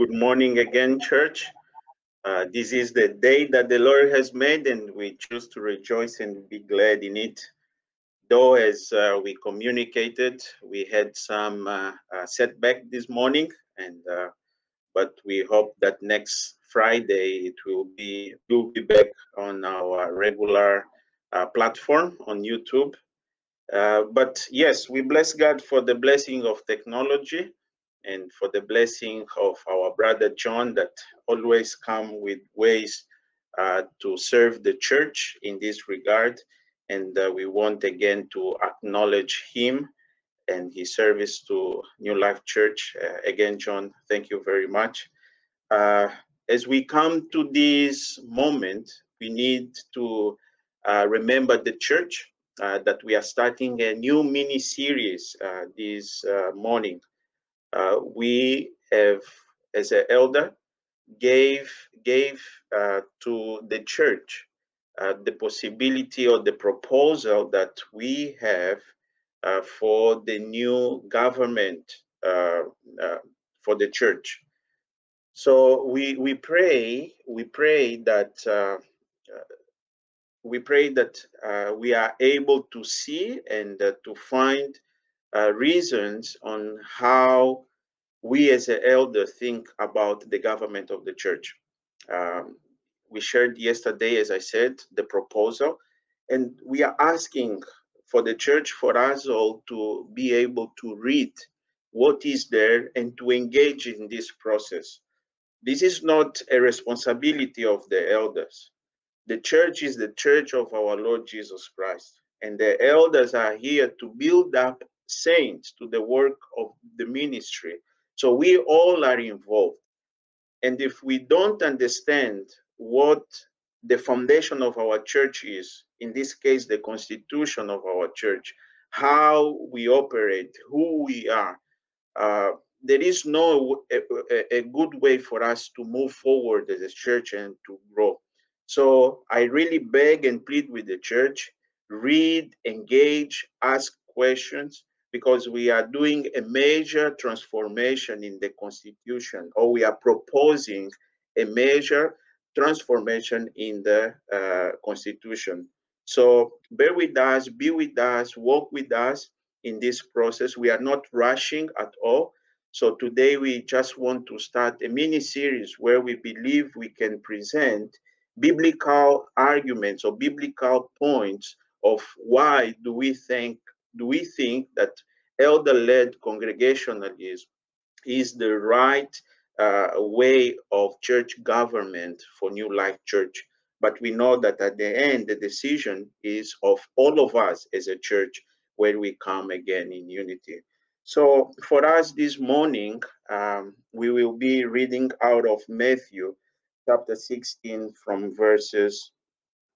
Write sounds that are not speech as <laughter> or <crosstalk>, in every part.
good morning again, church. Uh, this is the day that the Lord has made, and we choose to rejoice and be glad in it. Though, as uh, we communicated, we had some uh, uh setback this morning, and uh, but we hope that next Friday it will be will be back on our regular uh, platform on YouTube. but yes, we bless God for the blessing of technology and for the blessing of our brother John that always come with ways uh, to serve the church in this regard. And uh, we want again to acknowledge him and his service to New Life Church. Uh, again, John, thank you very much. Uh, as we come to this moment, we need to uh, remember the church uh, that we are starting a new mini series this morning uh, we have, as an elder, gave gave uh, to the church uh, the possibility or the proposal that we have uh, for the new government uh, uh, for the church. So we we pray we pray that we pray that we are able to see and to find uh, reasons on how we as an elder think about the government of the church. Um, we shared yesterday, as I said, the proposal, and we are asking for the church, for us all to be able to read what is there and to engage in this process. This is not a responsibility of the elders. The church is the church of our Lord Jesus Christ, and the elders are here to build up saints to the work of the ministry. So we all are involved. And if we don't understand what the foundation of our church is, in this case, the constitution of our church, how we operate, who we are, uh, there is no a, a, good way for us to move forward as a church and to grow. So I really beg and plead with the church, read, engage, ask questions, because we are doing a major transformation in the constitution, or we are proposing a major transformation in the uh, constitution. So bear with us, be with us, walk with us in this process. We are not rushing at all. So today we just want to start a mini series where we believe we can present biblical arguments or biblical points of why do we think do we think that elder-led congregationalism is the right uh, way of church government for New Life Church? But we know that at the end, the decision is of all of us as a church where we come again in unity. So for us this morning, um, we will be reading out of Matthew chapter 16 from verses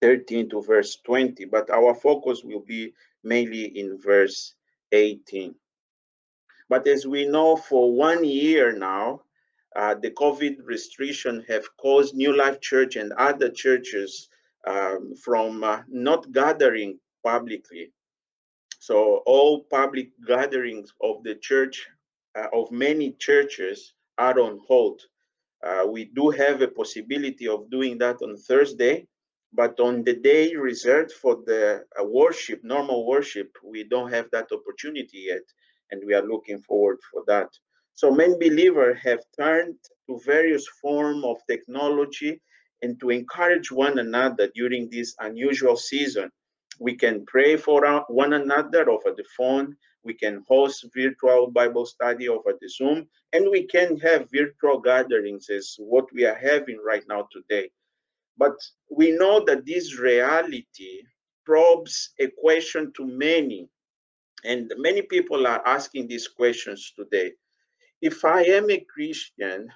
13 to verse 20, but our focus will be mainly in verse 18. But as we know, for one year now, uh, the COVID restriction have caused New Life Church and other churches um, from uh, not gathering publicly. So all public gatherings of the church, uh, of many churches, are on hold. Uh, we do have a possibility of doing that on Thursday, but on the day reserved for the uh, worship, normal worship, we don't have that opportunity yet, and we are looking forward for that. So many believers have turned to various form of technology and to encourage one another during this unusual season. We can pray for one another over the phone. We can host virtual Bible study over the Zoom, and we can have virtual gatherings as what we are having right now today. But we know that this reality probes a question to many, and many people are asking these questions today. If I am a Christian,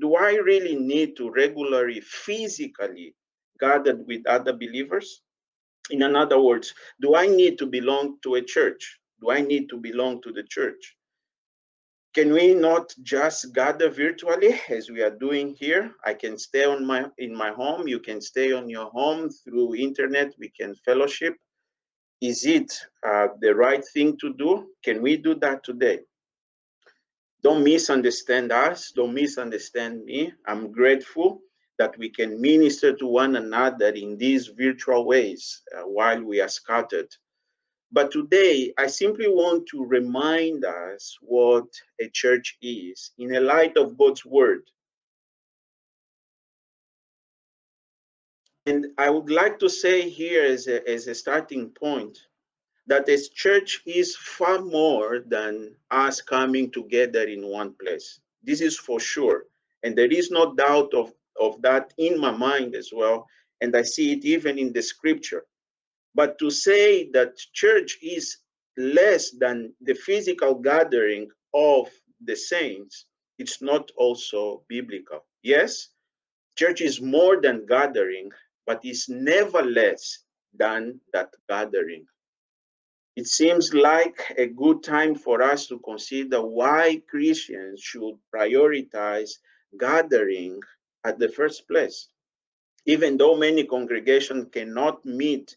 do I really need to regularly, physically gather with other believers? In other words, do I need to belong to a church? Do I need to belong to the church? Can we not just gather virtually as we are doing here i can stay on my in my home you can stay on your home through internet we can fellowship is it uh, the right thing to do can we do that today Don't misunderstand us. Don't misunderstand me. I'm grateful that we can minister to one another in these virtual ways uh, while we are scattered. But today, I simply want to remind us what a church is in the light of God's word. And I would like to say here as a, as a starting point that this church is far more than us coming together in one place. This is for sure. And there is no doubt of, of that in my mind as well. And I see it even in the scripture. But to say that church is less than the physical gathering of the saints, it's not also biblical. Yes, church is more than gathering, but it's never less than that gathering. It seems like a good time for us to consider why Christians should prioritize gathering at the first place. Even though many congregations cannot meet,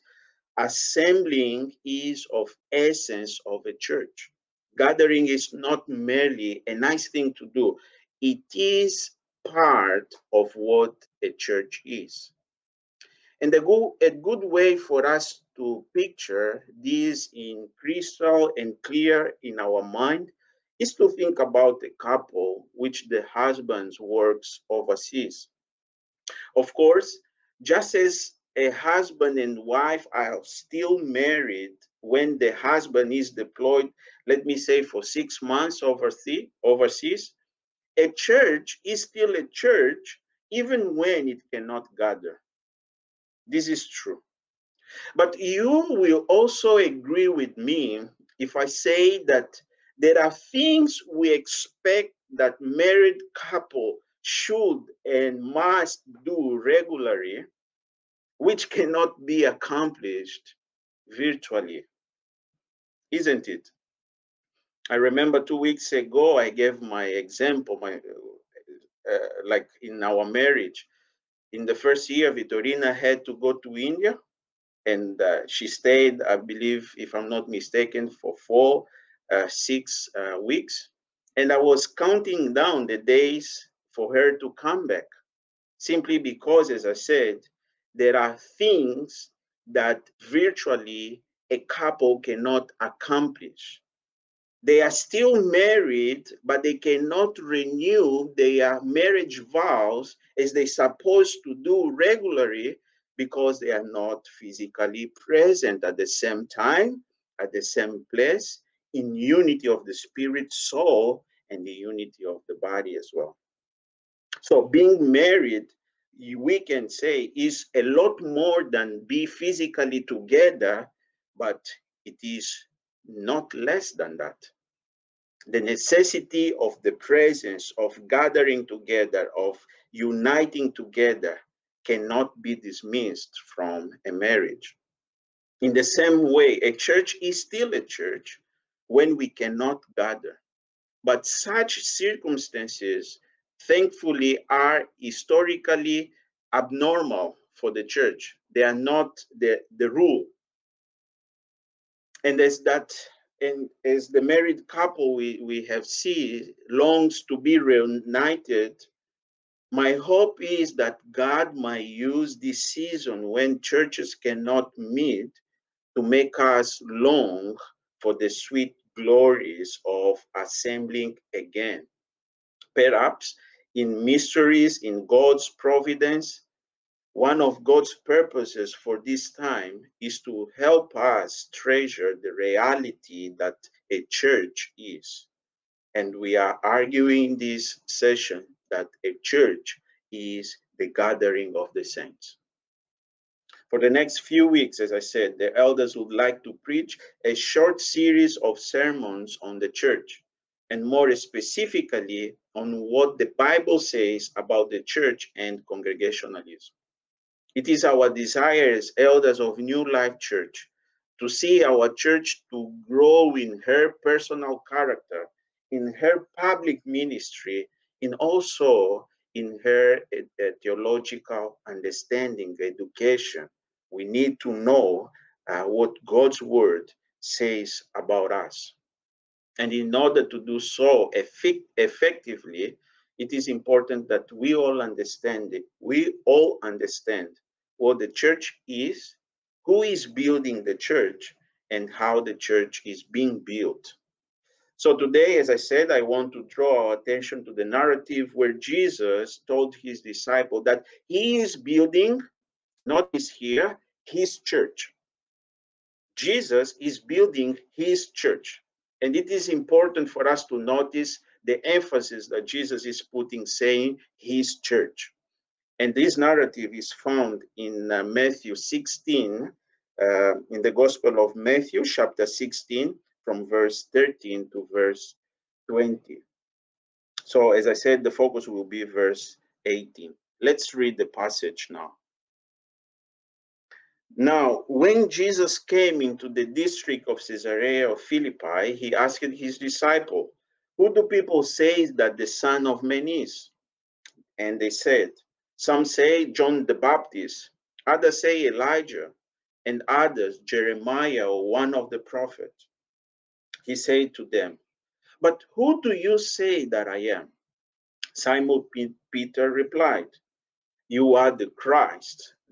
assembling is of essence of a church. Gathering is not merely a nice thing to do. It is part of what a church is. And a good, a good way for us to picture this in crystal and clear in our mind is to think about a couple which the husband works overseas. Of course, just as a husband and wife are still married when the husband is deployed, let me say for six months overseas, a church is still a church even when it cannot gather. This is true. But you will also agree with me if I say that there are things we expect that married couple should and must do regularly, which cannot be accomplished virtually. Isn't it? I remember two weeks ago, I gave my example, my uh, like in our marriage. In the first year, Vitorina had to go to India and uh, she stayed, I believe, if I'm not mistaken, for four, uh, six uh, weeks. And I was counting down the days for her to come back, simply because, as I said, there are things that virtually a couple cannot accomplish. They are still married, but they cannot renew their marriage vows as they're supposed to do regularly because they are not physically present at the same time, at the same place, in unity of the spirit, soul, and the unity of the body as well. So being married, we can say, is a lot more than be physically together, but it is not less than that. The necessity of the presence, of gathering together, of uniting together, cannot be dismissed from a marriage. In the same way, a church is still a church when we cannot gather. But such circumstances, thankfully, are historically abnormal for the church. They are not the, the rule. And as that and as the married couple we, we have seen longs to be reunited my hope is that God might use this season when churches cannot meet to make us long for the sweet glories of assembling again. Perhaps in mysteries, in God's providence, one of God's purposes for this time is to help us treasure the reality that a church is. And we are arguing this session that a church is the gathering of the saints. For the next few weeks, as I said, the elders would like to preach a short series of sermons on the church, and more specifically on what the Bible says about the church and congregationalism. It is our desire as elders of New Life Church to see our church to grow in her personal character, in her public ministry, and also in her uh, theological understanding, education. We need to know uh, what God's word says about us. And in order to do so effect effectively, it is important that we all understand it. We all understand what the church is, who is building the church, and how the church is being built. So today, as I said, I want to draw our attention to the narrative where Jesus told his disciple that he is building, notice here, his church. Jesus is building his church. And it is important for us to notice the emphasis that Jesus is putting, saying his church. And this narrative is found in uh, Matthew 16, uh, in the Gospel of Matthew, chapter 16, from verse 13 to verse 20. So, as I said, the focus will be verse 18. Let's read the passage now. Now, when Jesus came into the district of Caesarea of Philippi, he asked his disciple, Who do people say that the Son of Man is? And they said, Some say John the Baptist, others say Elijah, and others Jeremiah or one of the prophets. He said to them, But who do you say that I am? Simon Peter replied, You are the Christ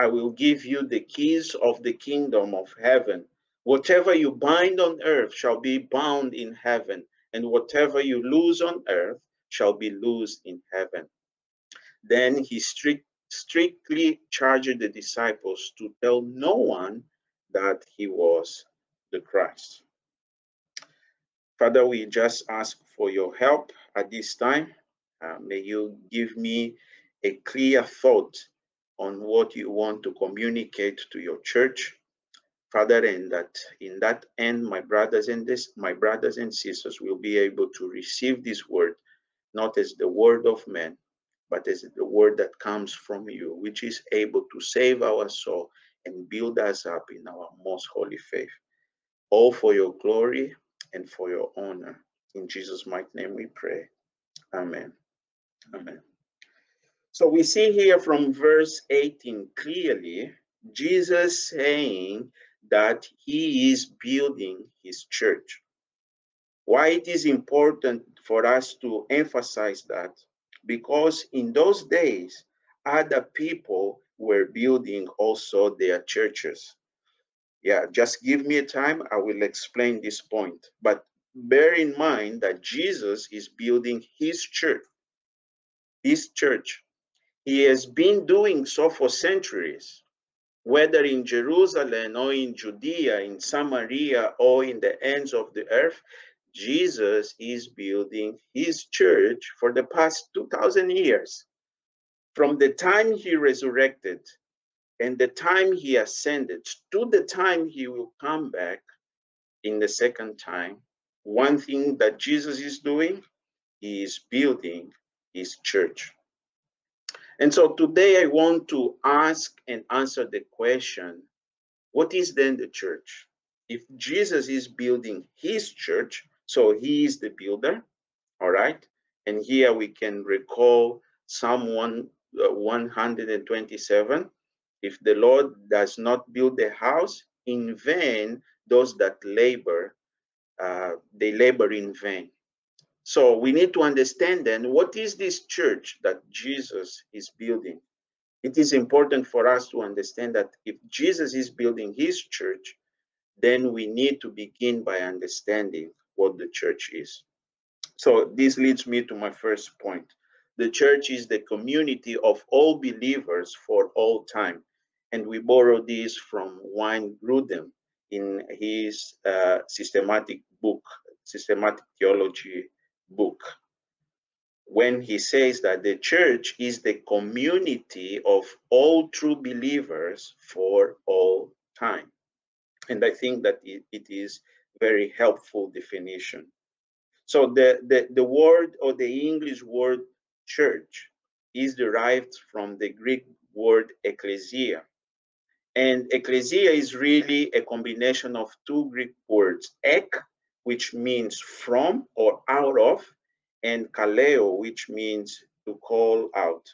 I will give you the keys of the kingdom of heaven. Whatever you bind on earth shall be bound in heaven, and whatever you loose on earth shall be loosed in heaven. Then he strict, strictly charged the disciples to tell no one that he was the Christ. Father, we just ask for your help at this time. Uh, may you give me a clear thought on what you want to communicate to your church. Father and that in that end my brothers and this my brothers and sisters will be able to receive this word not as the word of man but as the word that comes from you which is able to save our soul and build us up in our most holy faith. All for your glory and for your honor. In jesus mighty name we pray. Amen. Amen so we see here from verse 18 clearly Jesus saying that he is building his church. Why it is important for us to emphasize that? Because in those days, other people were building also their churches. Yeah, just give me a time, I will explain this point. But bear in mind that Jesus is building his church. His church. He has been doing so for centuries, whether in Jerusalem or in Judea, in Samaria, or in the ends of the earth. Jesus is building his church for the past 2,000 years. From the time he resurrected and the time he ascended to the time he will come back in the second time, one thing that Jesus is doing, he is building his church. And so today I want to ask and answer the question what is then the church? If Jesus is building his church, so he is the builder, all right? And here we can recall Psalm 1, uh, 127 if the Lord does not build the house, in vain those that labor, uh, they labor in vain. So we need to understand then what is this church that Jesus is building? It is important for us to understand that if Jesus is building his church, then we need to begin by understanding what the church is. So this leads me to my first point. The church is the community of all believers for all time. And we borrow this from Wayne Grudem in his uh, systematic book, Systematic Theology book when he says that the church is the community of all true believers for all time. And I think that it, it is very helpful definition. So the, the, the word or the English word church is derived from the Greek word ecclesia. And ecclesia is really a combination of two Greek words, ek, which means from or out of, and kaleo, which means to call out.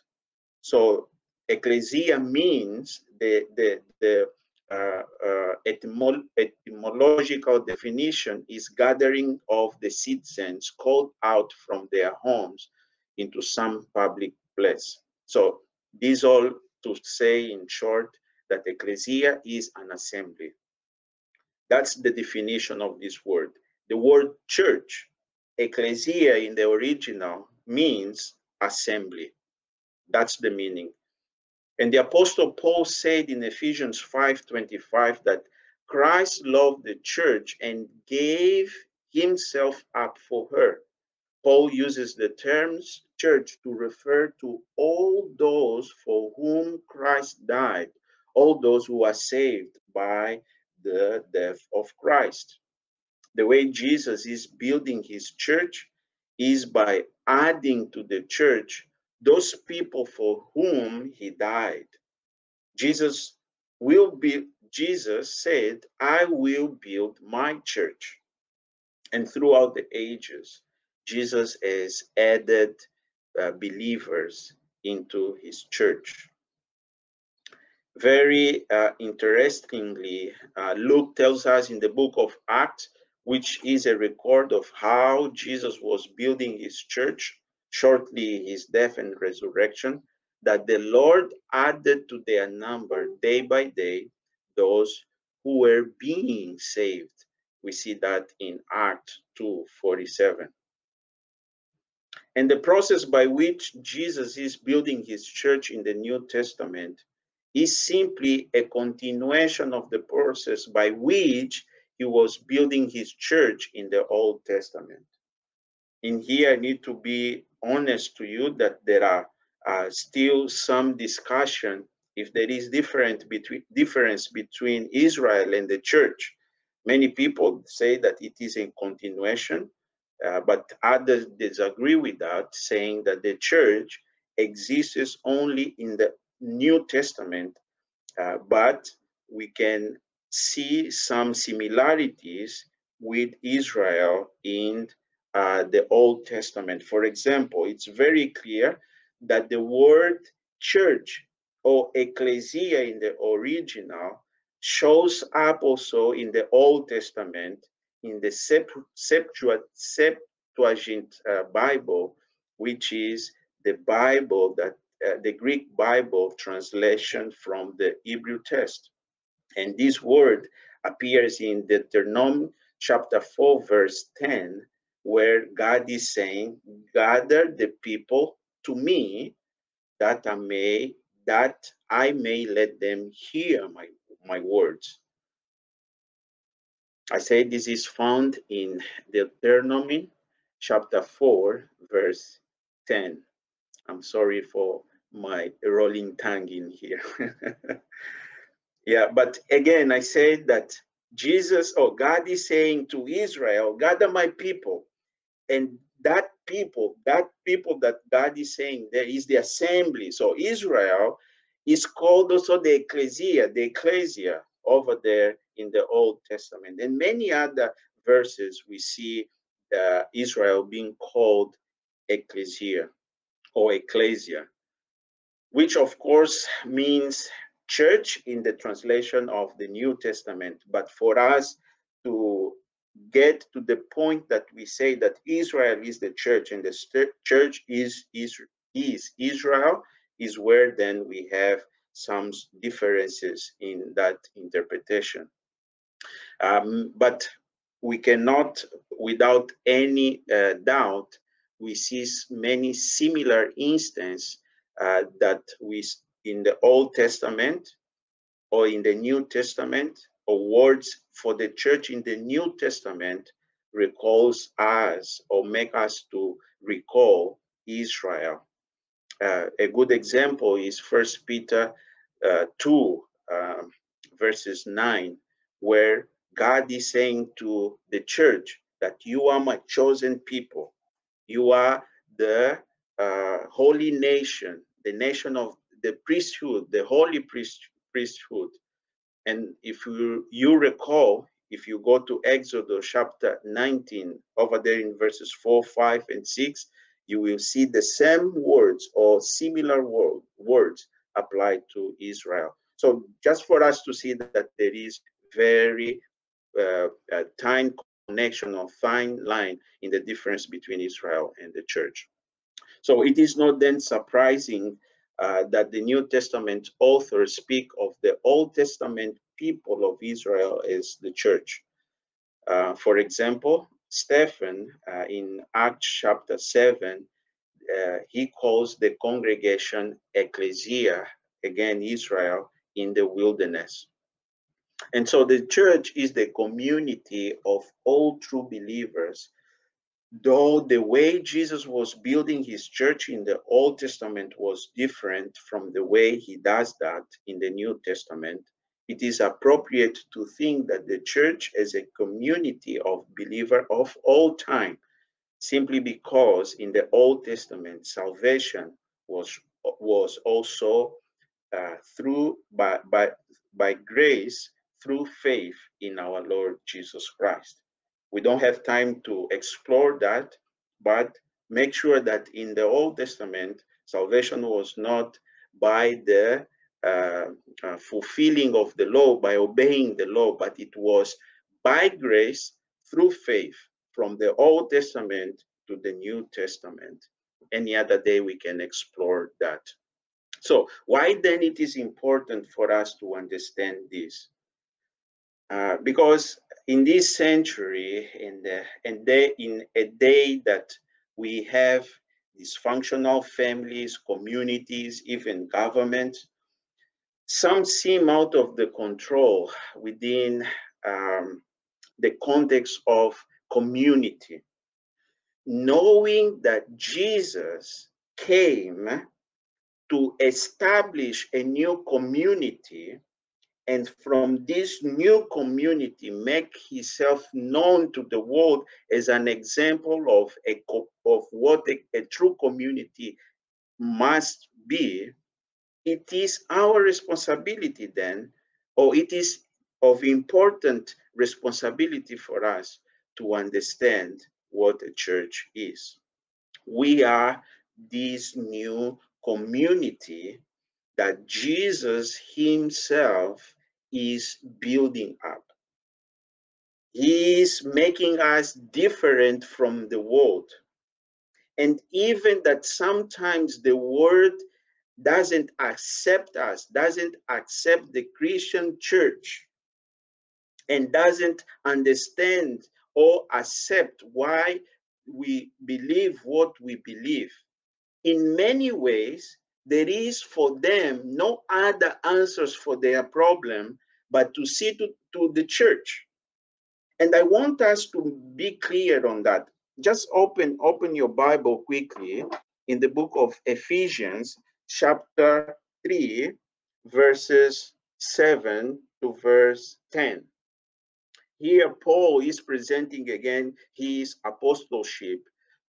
So ecclesia means the, the, the uh, uh, etymol etymological definition is gathering of the citizens called out from their homes into some public place. So this all to say in short that ecclesia is an assembly. That's the definition of this word. The word church, ecclesia in the original means assembly. That's the meaning. And the apostle Paul said in Ephesians 5:25 that Christ loved the church and gave himself up for her. Paul uses the terms church to refer to all those for whom Christ died, all those who are saved by the death of Christ. The way Jesus is building his church is by adding to the church those people for whom he died. Jesus will be Jesus said, I will build my church. And throughout the ages, Jesus has added uh, believers into his church. Very uh, interestingly, uh, Luke tells us in the book of Acts, which is a record of how Jesus was building his church shortly his death and resurrection, that the Lord added to their number day by day those who were being saved. We see that in Acts 2:47. And the process by which Jesus is building his church in the New Testament is simply a continuation of the process by which he was building his church in the Old Testament. In here, I need to be honest to you that there are uh, still some discussion if there is different between difference between Israel and the church. Many people say that it is a continuation, uh, but others disagree with that, saying that the church exists only in the New Testament, uh, but we can see some similarities with Israel in uh, the Old Testament. For example, it's very clear that the word church or ecclesia in the original shows up also in the Old Testament in the Septuagint uh, Bible, which is the Bible that uh, the Greek Bible translation from the Hebrew text. And this word appears in Deuteronomy chapter 4, verse 10, where God is saying, gather the people to me that I may that I may let them hear my, my words. I say this is found in Deuteronomy chapter 4, verse 10. I'm sorry for my rolling tongue in here. <laughs> yeah, but again, I said that Jesus or God is saying to Israel, gather my people and that people, that people that God is saying there is the assembly. So Israel is called also the ecclesia, the ecclesia over there in the Old Testament. And many other verses we see uh, Israel being called ecclesia or ecclesia, which of course means church in the translation of the New Testament. But for us to get to the point that we say that Israel is the church and the church is, is, is Israel, is where then we have some differences in that interpretation. Um, but we cannot, without any uh, doubt, we see many similar instances uh, that we in the Old Testament or in the New Testament or words for the church in the New Testament recalls us or make us to recall Israel. Uh, a good example is First Peter uh, 2, um, verses 9, where God is saying to the church that you are my chosen people. You are the uh, holy nation, the nation of the priesthood, the holy priest, priesthood. And if you, you recall, if you go to Exodus chapter 19, over there in verses 4, 5, and 6, you will see the same words or similar word, words applied to Israel. So just for us to see that, there is very uh, a time connection or fine line in the difference between Israel and the church. So it is not then surprising uh, that the New Testament authors speak of the Old Testament people of Israel as the church. Uh, for example, Stephen uh, in Acts chapter 7, uh, he calls the congregation ecclesia, again Israel, in the wilderness. And so the church is the community of all true believers. Though the way Jesus was building his church in the Old Testament was different from the way he does that in the New Testament, it is appropriate to think that the church is a community of believers of all time, simply because in the Old Testament, salvation was, was also uh, through by, by, by grace through faith in our Lord Jesus Christ. We don't have time to explore that, but make sure that in the Old Testament, salvation was not by the uh, uh, fulfilling of the law, by obeying the law, but it was by grace through faith from the Old Testament to the New Testament. Any other day we can explore that. So why then it is important for us to understand this? Uh, because in this century, in the and in a day that we have dysfunctional families, communities, even government, some seem out of the control within um, the context of community. Knowing that Jesus came to establish a new community and from this new community make himself known to the world as an example of a of what a, a true community must be it is our responsibility then or it is of important responsibility for us to understand what a church is. We are this new community that Jesus himself is building up. He is making us different from the world. And even that sometimes the world doesn't accept us, doesn't accept the Christian church, and doesn't understand or accept why we believe what we believe. In many ways, there is for them no other answers for their problem but to see to, to the church. And I want us to be clear on that. Just open open your Bible quickly in the book of Ephesians, chapter 3, verses 7 to verse 10. Here, Paul is presenting again his apostleship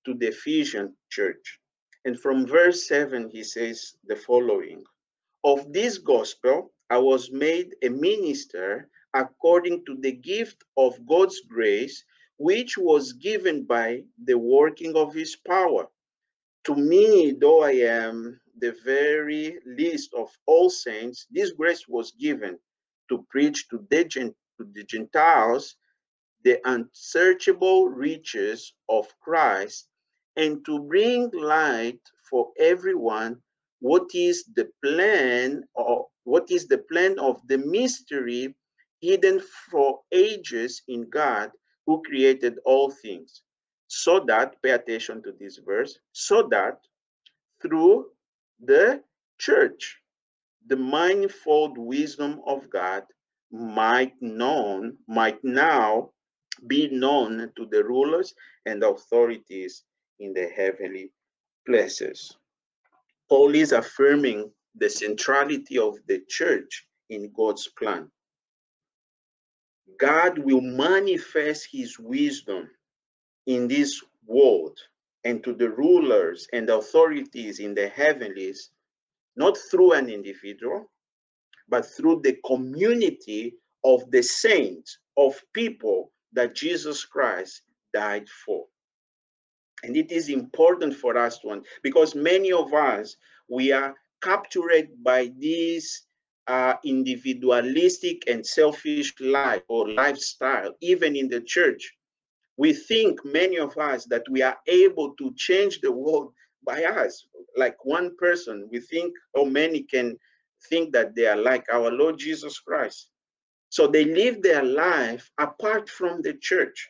to the Ephesian church. And from verse 7, he says the following Of this gospel I was made a minister according to the gift of God's grace, which was given by the working of his power. To me, though I am the very least of all saints, this grace was given to preach to the, to the Gentiles the unsearchable riches of Christ and to bring light for everyone what is the plan or what is the plan of the mystery hidden for ages in God who created all things so that pay attention to this verse so that through the church the manifold wisdom of God might known might now be known to the rulers and authorities in the heavenly places. Paul is affirming the centrality of the church in God's plan. God will manifest his wisdom in this world and to the rulers and authorities in the heavenlies, not through an individual, but through the community of the saints, of people that Jesus Christ died for. And it is important for us to, because many of us, we are captured by this uh, individualistic and selfish life or lifestyle, even in the church. We think, many of us, that we are able to change the world by us, like one person. We think, or many can think that they are like our Lord Jesus Christ. So they live their life apart from the church.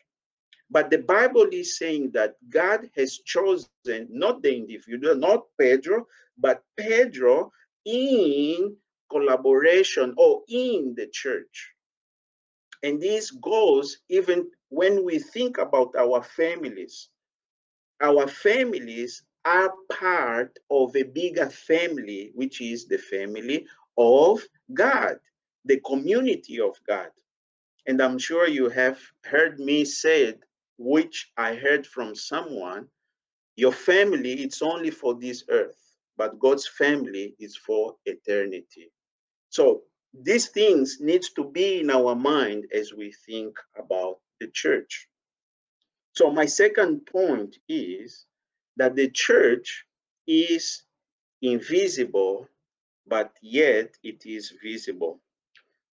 But the Bible is saying that God has chosen not the individual, not Pedro, but Pedro in collaboration or in the church. And this goes even when we think about our families. Our families are part of a bigger family, which is the family of God, the community of God. And I'm sure you have heard me say it which I heard from someone, your family, it's only for this earth, but God's family is for eternity. So these things needs to be in our mind as we think about the church. So my second point is that the church is invisible, but yet it is visible.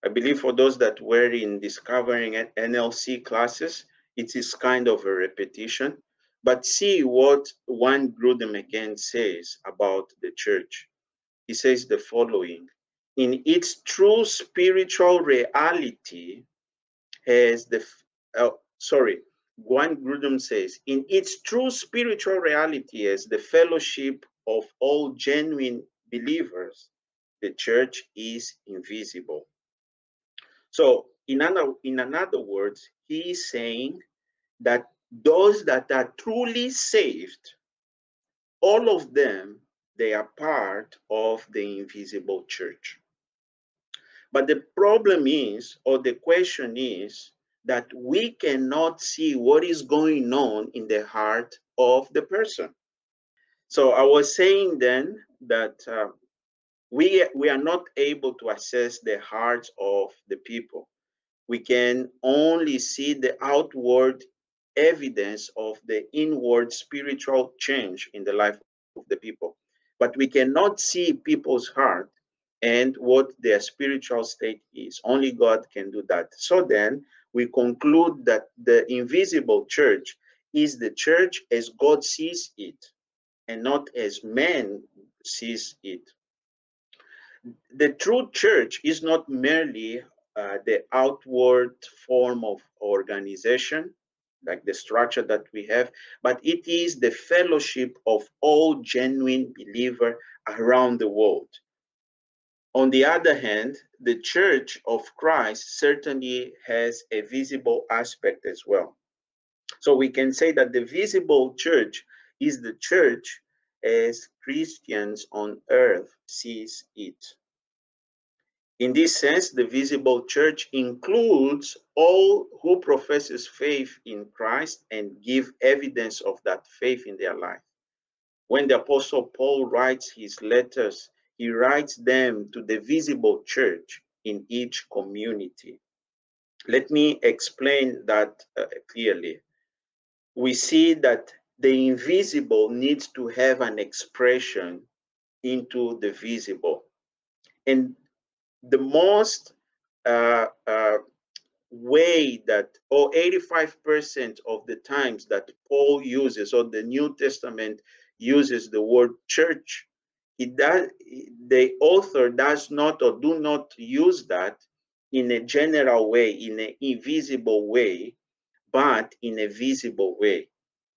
I believe for those that were in discovering NLC classes, it is kind of a repetition. But see what Wayne Grudem again says about the church. He says the following In its true spiritual reality, as the, uh, sorry, Wayne Grudem says, in its true spiritual reality as the fellowship of all genuine believers, the church is invisible. So, in other, in another words, he is saying that those that are truly saved, all of them, they are part of the invisible church. But the problem is, or the question is, that we cannot see what is going on in the heart of the person. So I was saying then that uh, we, we are not able to assess the hearts of the people. We can only see the outward evidence of the inward spiritual change in the life of the people. But we cannot see people's heart and what their spiritual state is. Only God can do that. So then we conclude that the invisible church is the church as God sees it and not as man sees it. The true church is not merely uh, the outward form of organization, like the structure that we have, but it is the fellowship of all genuine believer around the world. On the other hand, the church of Christ certainly has a visible aspect as well. So we can say that the visible church is the church as Christians on earth sees it. In this sense, the visible church includes all who professes faith in Christ and give evidence of that faith in their life. When the apostle Paul writes his letters, he writes them to the visible church in each community. Let me explain that uh, clearly. We see that the invisible needs to have an expression into the visible. And the most uh, uh, way that, or 85% of the times that Paul uses, or the New Testament uses the word church, he does, the author does not or do not use that in a general way, in an invisible way, but in a visible way.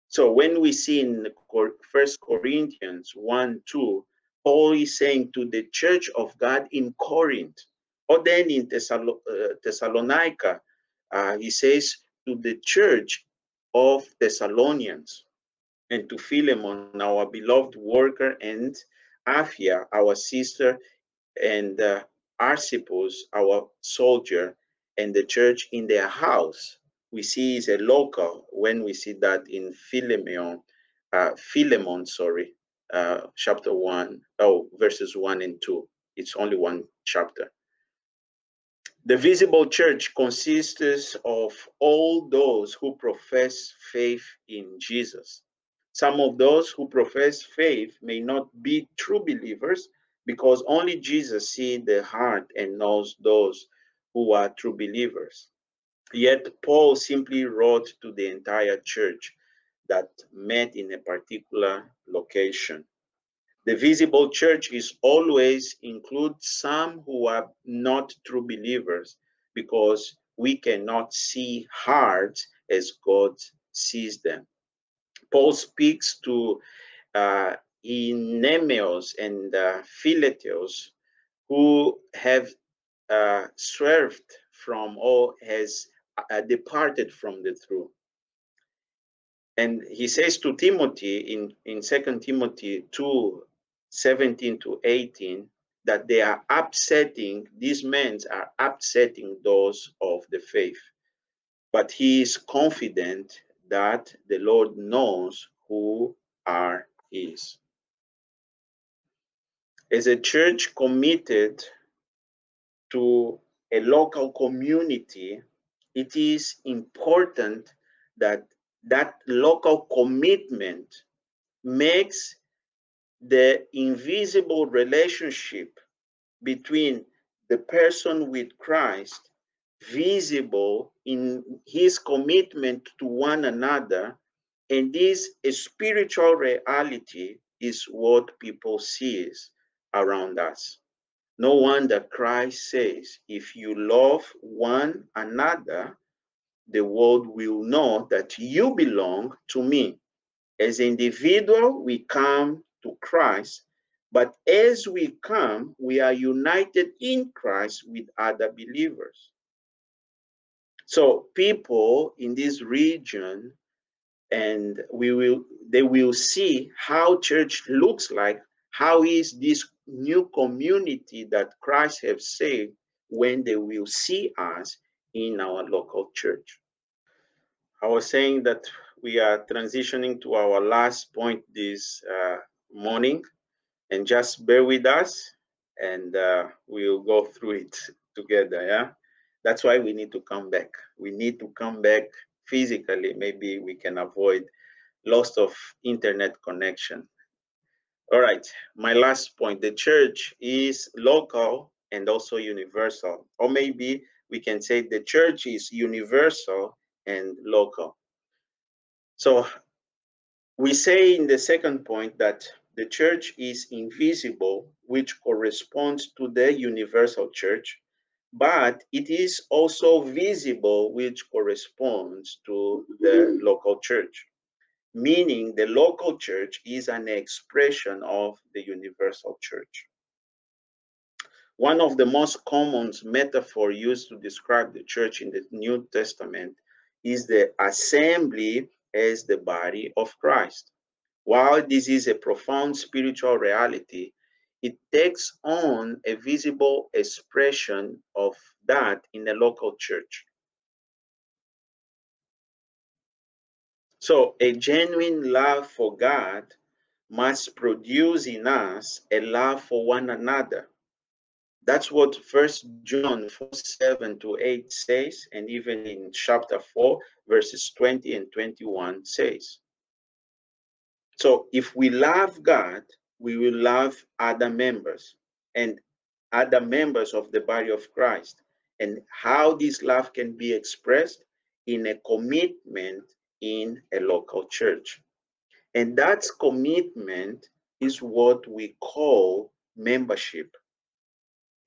So when we see in First Corinthians 1 2, Paul is saying to the church of God in Corinth, or then in uh, Thessalonica, uh, he says to the church of Thessalonians and to Philemon, our beloved worker, and Apphia, our sister, and uh, Archippus, our soldier, and the church in their house. we see is a local when we see that in Philemon, uh, Philemon, sorry, uh, chapter one, oh, verses one and two. It's only one chapter. The visible church consists of all those who profess faith in Jesus. Some of those who profess faith may not be true believers because only Jesus sees the heart and knows those who are true believers. Yet Paul simply wrote to the entire church that met in a particular location. The visible church is always include some who are not true believers because we cannot see hearts as God sees them. Paul speaks to uh, and uh, who have uh, swerved from or has uh, departed from the truth. And he says to Timothy in, in 2 Timothy 2 17 to 18 that they are upsetting, these men are upsetting those of the faith. But he is confident that the Lord knows who are his. As a church committed to a local community, it is important that that local commitment makes the invisible relationship between the person with Christ visible in his commitment to one another and this spiritual reality is what people sees around us. No wonder christ says if you love one another the world will know that you belong to me as individual we come to Christ. But as we come, we are united in Christ with other believers. So people in this region and we will they will see how church looks like how is this new community that christ have saved when they will see us in our local church i was saying that we are transitioning to our last point this uh, morning. And just bear with us and uh, we'll go through it together yeah? That's why we need to come back. We need to come back physically. Maybe we can avoid loss of internet connection. All right. My last point. The church is local and also universal. Or maybe we can say the church is universal and local so we say in the second point that the church is invisible, which corresponds to the universal church, but it is also visible, which corresponds to the local church, meaning the local church is an expression of the universal church. One of the most common metaphor used to describe the church in the New Testament is the assembly as the body of Christ. While this is a profound spiritual reality, it takes on a visible expression of that in the local church. So, a genuine love for God must produce in us a love for one another. That's what First John 4 7 to 8 says, and even in chapter 4, verses 20 and 21 says. So if we love God, we will love other members and other members of the body of Christ. And how this love can be expressed in a commitment in a local church. And that commitment is what we call membership.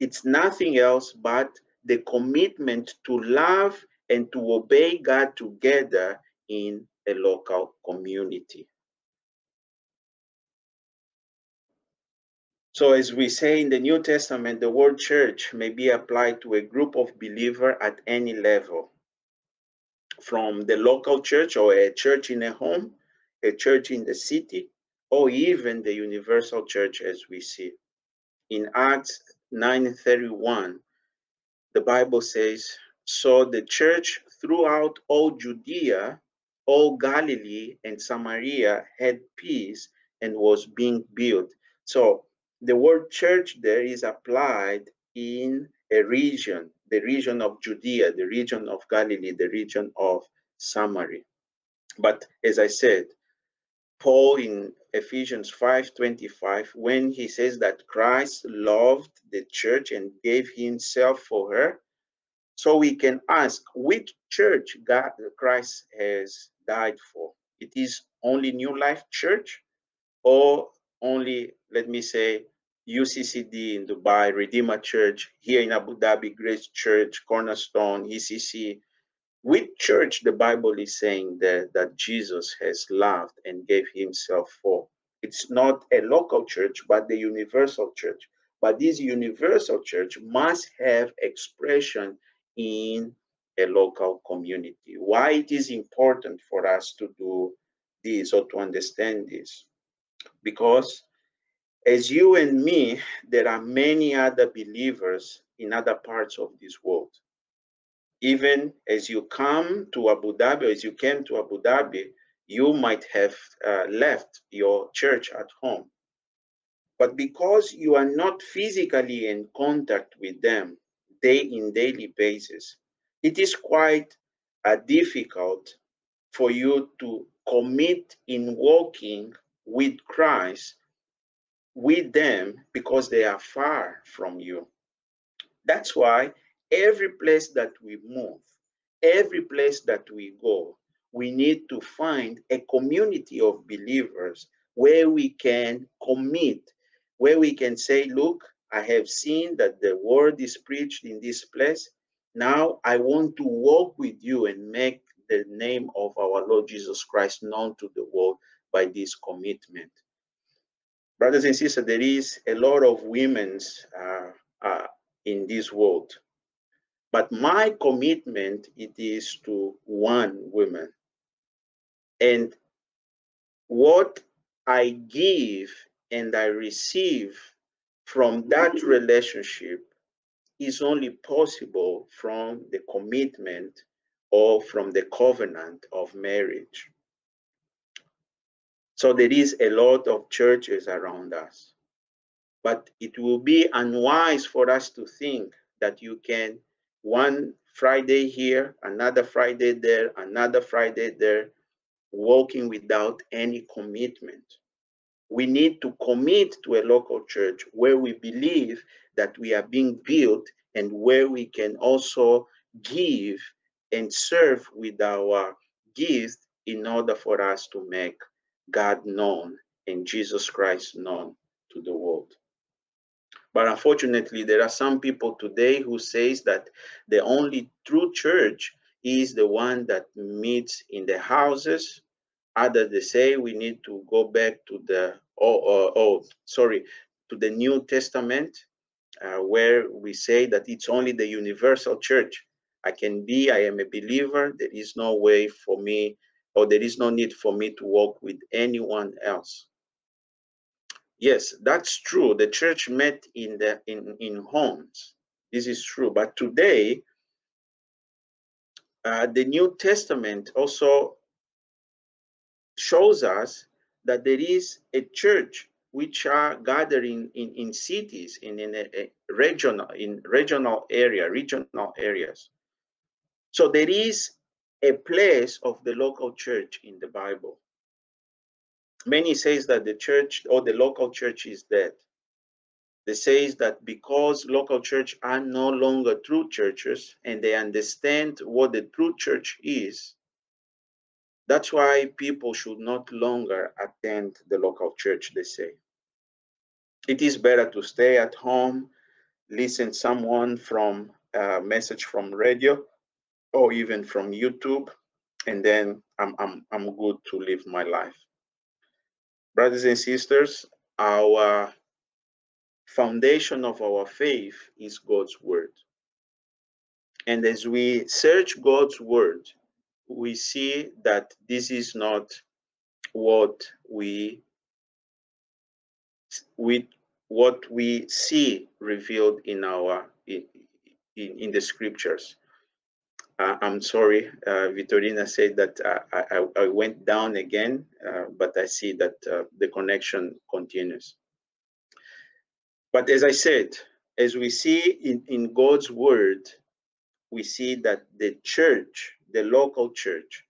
It's nothing else but the commitment to love and to obey God together in a local community. So, as we say in the New Testament, the word church may be applied to a group of believers at any level, from the local church or a church in a home, a church in the city, or even the universal church as we see. In Acts 9:31, the Bible says, so the church throughout all Judea, all Galilee, and Samaria had peace and was being built. So the word church there is applied in a region, the region of Judea, the region of Galilee, the region of Samaria. But as I said, Paul in Ephesians 5:25, when he says that Christ loved the church and gave himself for her, so we can ask which church God Christ has died for. It is only New Life Church or only, let me say, UCCD in Dubai, Redeemer Church, here in Abu Dhabi, Grace Church, Cornerstone, ECC. Which church the Bible is saying that, that Jesus has loved and gave himself for? It's not a local church, but the universal church. But this universal church must have expression in a local community. Why it is important for us to do this or to understand this? Because as you and me, there are many other believers in other parts of this world. Even as you come to Abu Dhabi, as you came to Abu Dhabi, you might have uh, left your church at home. But because you are not physically in contact with them day in daily basis, it is quite uh, difficult for you to commit in walking with Christ with them because they are far from you. That's why every place that we move, every place that we go, we need to find a community of believers where we can commit, where we can say, Look, I have seen that the word is preached in this place. Now I want to walk with you and make the name of our Lord Jesus Christ known to the world by this commitment brothers and sisters, there is a lot of women's uh, uh, in this world. But my commitment it is to one woman. And what I give and I receive from that relationship is only possible from the commitment or from the covenant of marriage. So there is a lot of churches around us. But it will be unwise for us to think that you can one Friday here, another Friday there, another Friday there, walking without any commitment. We need to commit to a local church where we believe that we are being built and where we can also give and serve with our gifts in order for us to make God known and Jesus Christ known to the world. But unfortunately, there are some people today who says that the only true church is the one that meets in the houses. Others they say we need to go back to the oh, oh, oh sorry to the New Testament, uh, where we say that it's only the universal church. I can be, I am a believer. There is no way for me or there is no need for me to walk with anyone else. Yes, that's true. The church met in the in, in homes. This is true. But today, uh, the New Testament also shows us that there is a church which are gathering in, in cities in, in a, a regional in regional area regional areas so there is a place of the local church in the Bible. Many says that the church or the local church is dead. They says that because local church are no longer true churches and they understand what the true church is, that's why people should not longer attend the local church, they say. It is better to stay at home, listen someone from a message from radio, or even from YouTube, and then I'm, I'm, I'm good to live my life. Brothers and sisters, our foundation of our faith is God's word. And as we search God's word, we see that this is not what we we what we see revealed in our in, in the scriptures Uh, I'm sorry, uh, Vitorina said that uh, I, I, went down again, uh, but I see that uh, the connection continues. But as I said, as we see in, in God's word, we see that the church, the local church,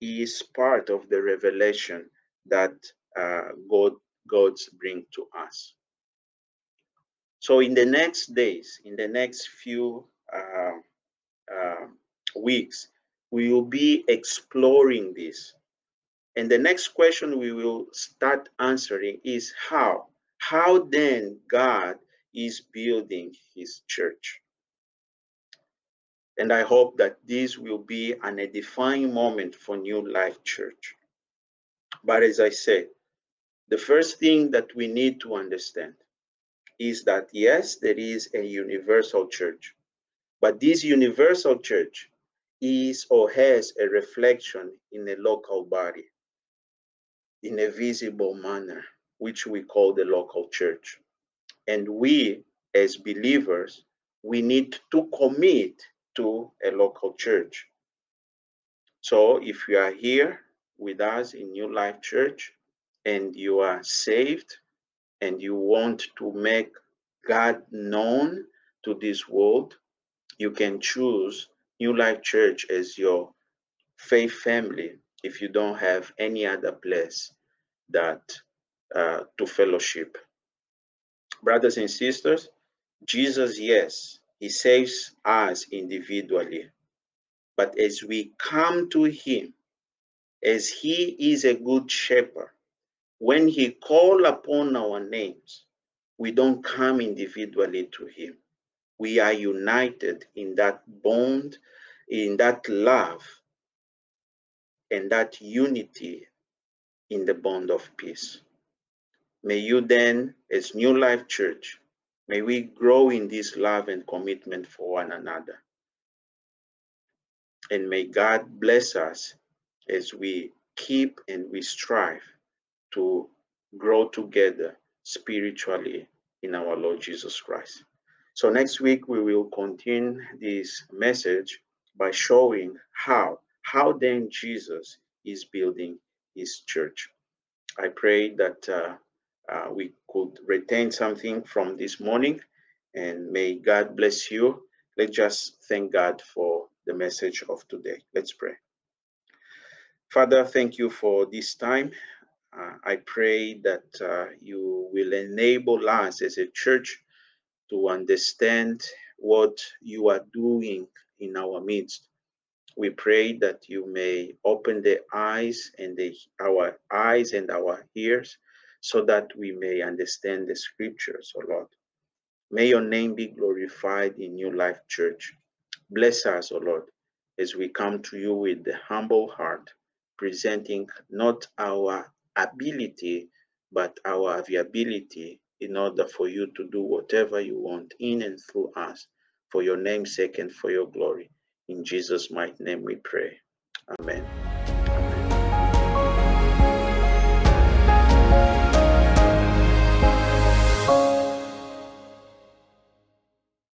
is part of the revelation that uh, God God's bring to us. So in the next days, in the next few uh, uh, weeks, we will be exploring this. And the next question we will start answering is how? How then God is building his church? And I hope that this will be an edifying moment for New Life Church. But as I said, the first thing that we need to understand is that yes, there is a universal church, but this universal church is or has a reflection in a local body in a visible manner, which we call the local church. And we, as believers, we need to commit to a local church. So if you are here with us in New Life Church and you are saved and you want to make God known to this world, you can choose New Life Church as your faith family if you don't have any other place that uh, to fellowship. Brothers and sisters, Jesus, yes, he saves us individually. But as we come to him, as he is a good shepherd, when he call upon our names, we don't come individually to him. We are united in that bond, in that love, and that unity in the bond of peace. May you then, as New Life Church, may we grow in this love and commitment for one another. And may God bless us as we keep and we strive to grow together spiritually in our Lord Jesus Christ. So next week we will continue this message by showing how how then Jesus is building his church. I pray that uh, uh, we could retain something from this morning and may God bless you. Let's just thank God for the message of today. Let's pray. Father, thank you for this time. Uh, I pray that uh, you will enable us as a church to understand what you are doing in our midst. We pray that you may open the eyes and the, our eyes and our ears so that we may understand the scriptures, O oh Lord. May your name be glorified in New Life Church. Bless us, O oh Lord, as we come to you with the humble heart, presenting not our ability, but our availability in order for you to do whatever you want in and through us for your name's sake and for your glory. In Jesus' mighty name we pray. Amen.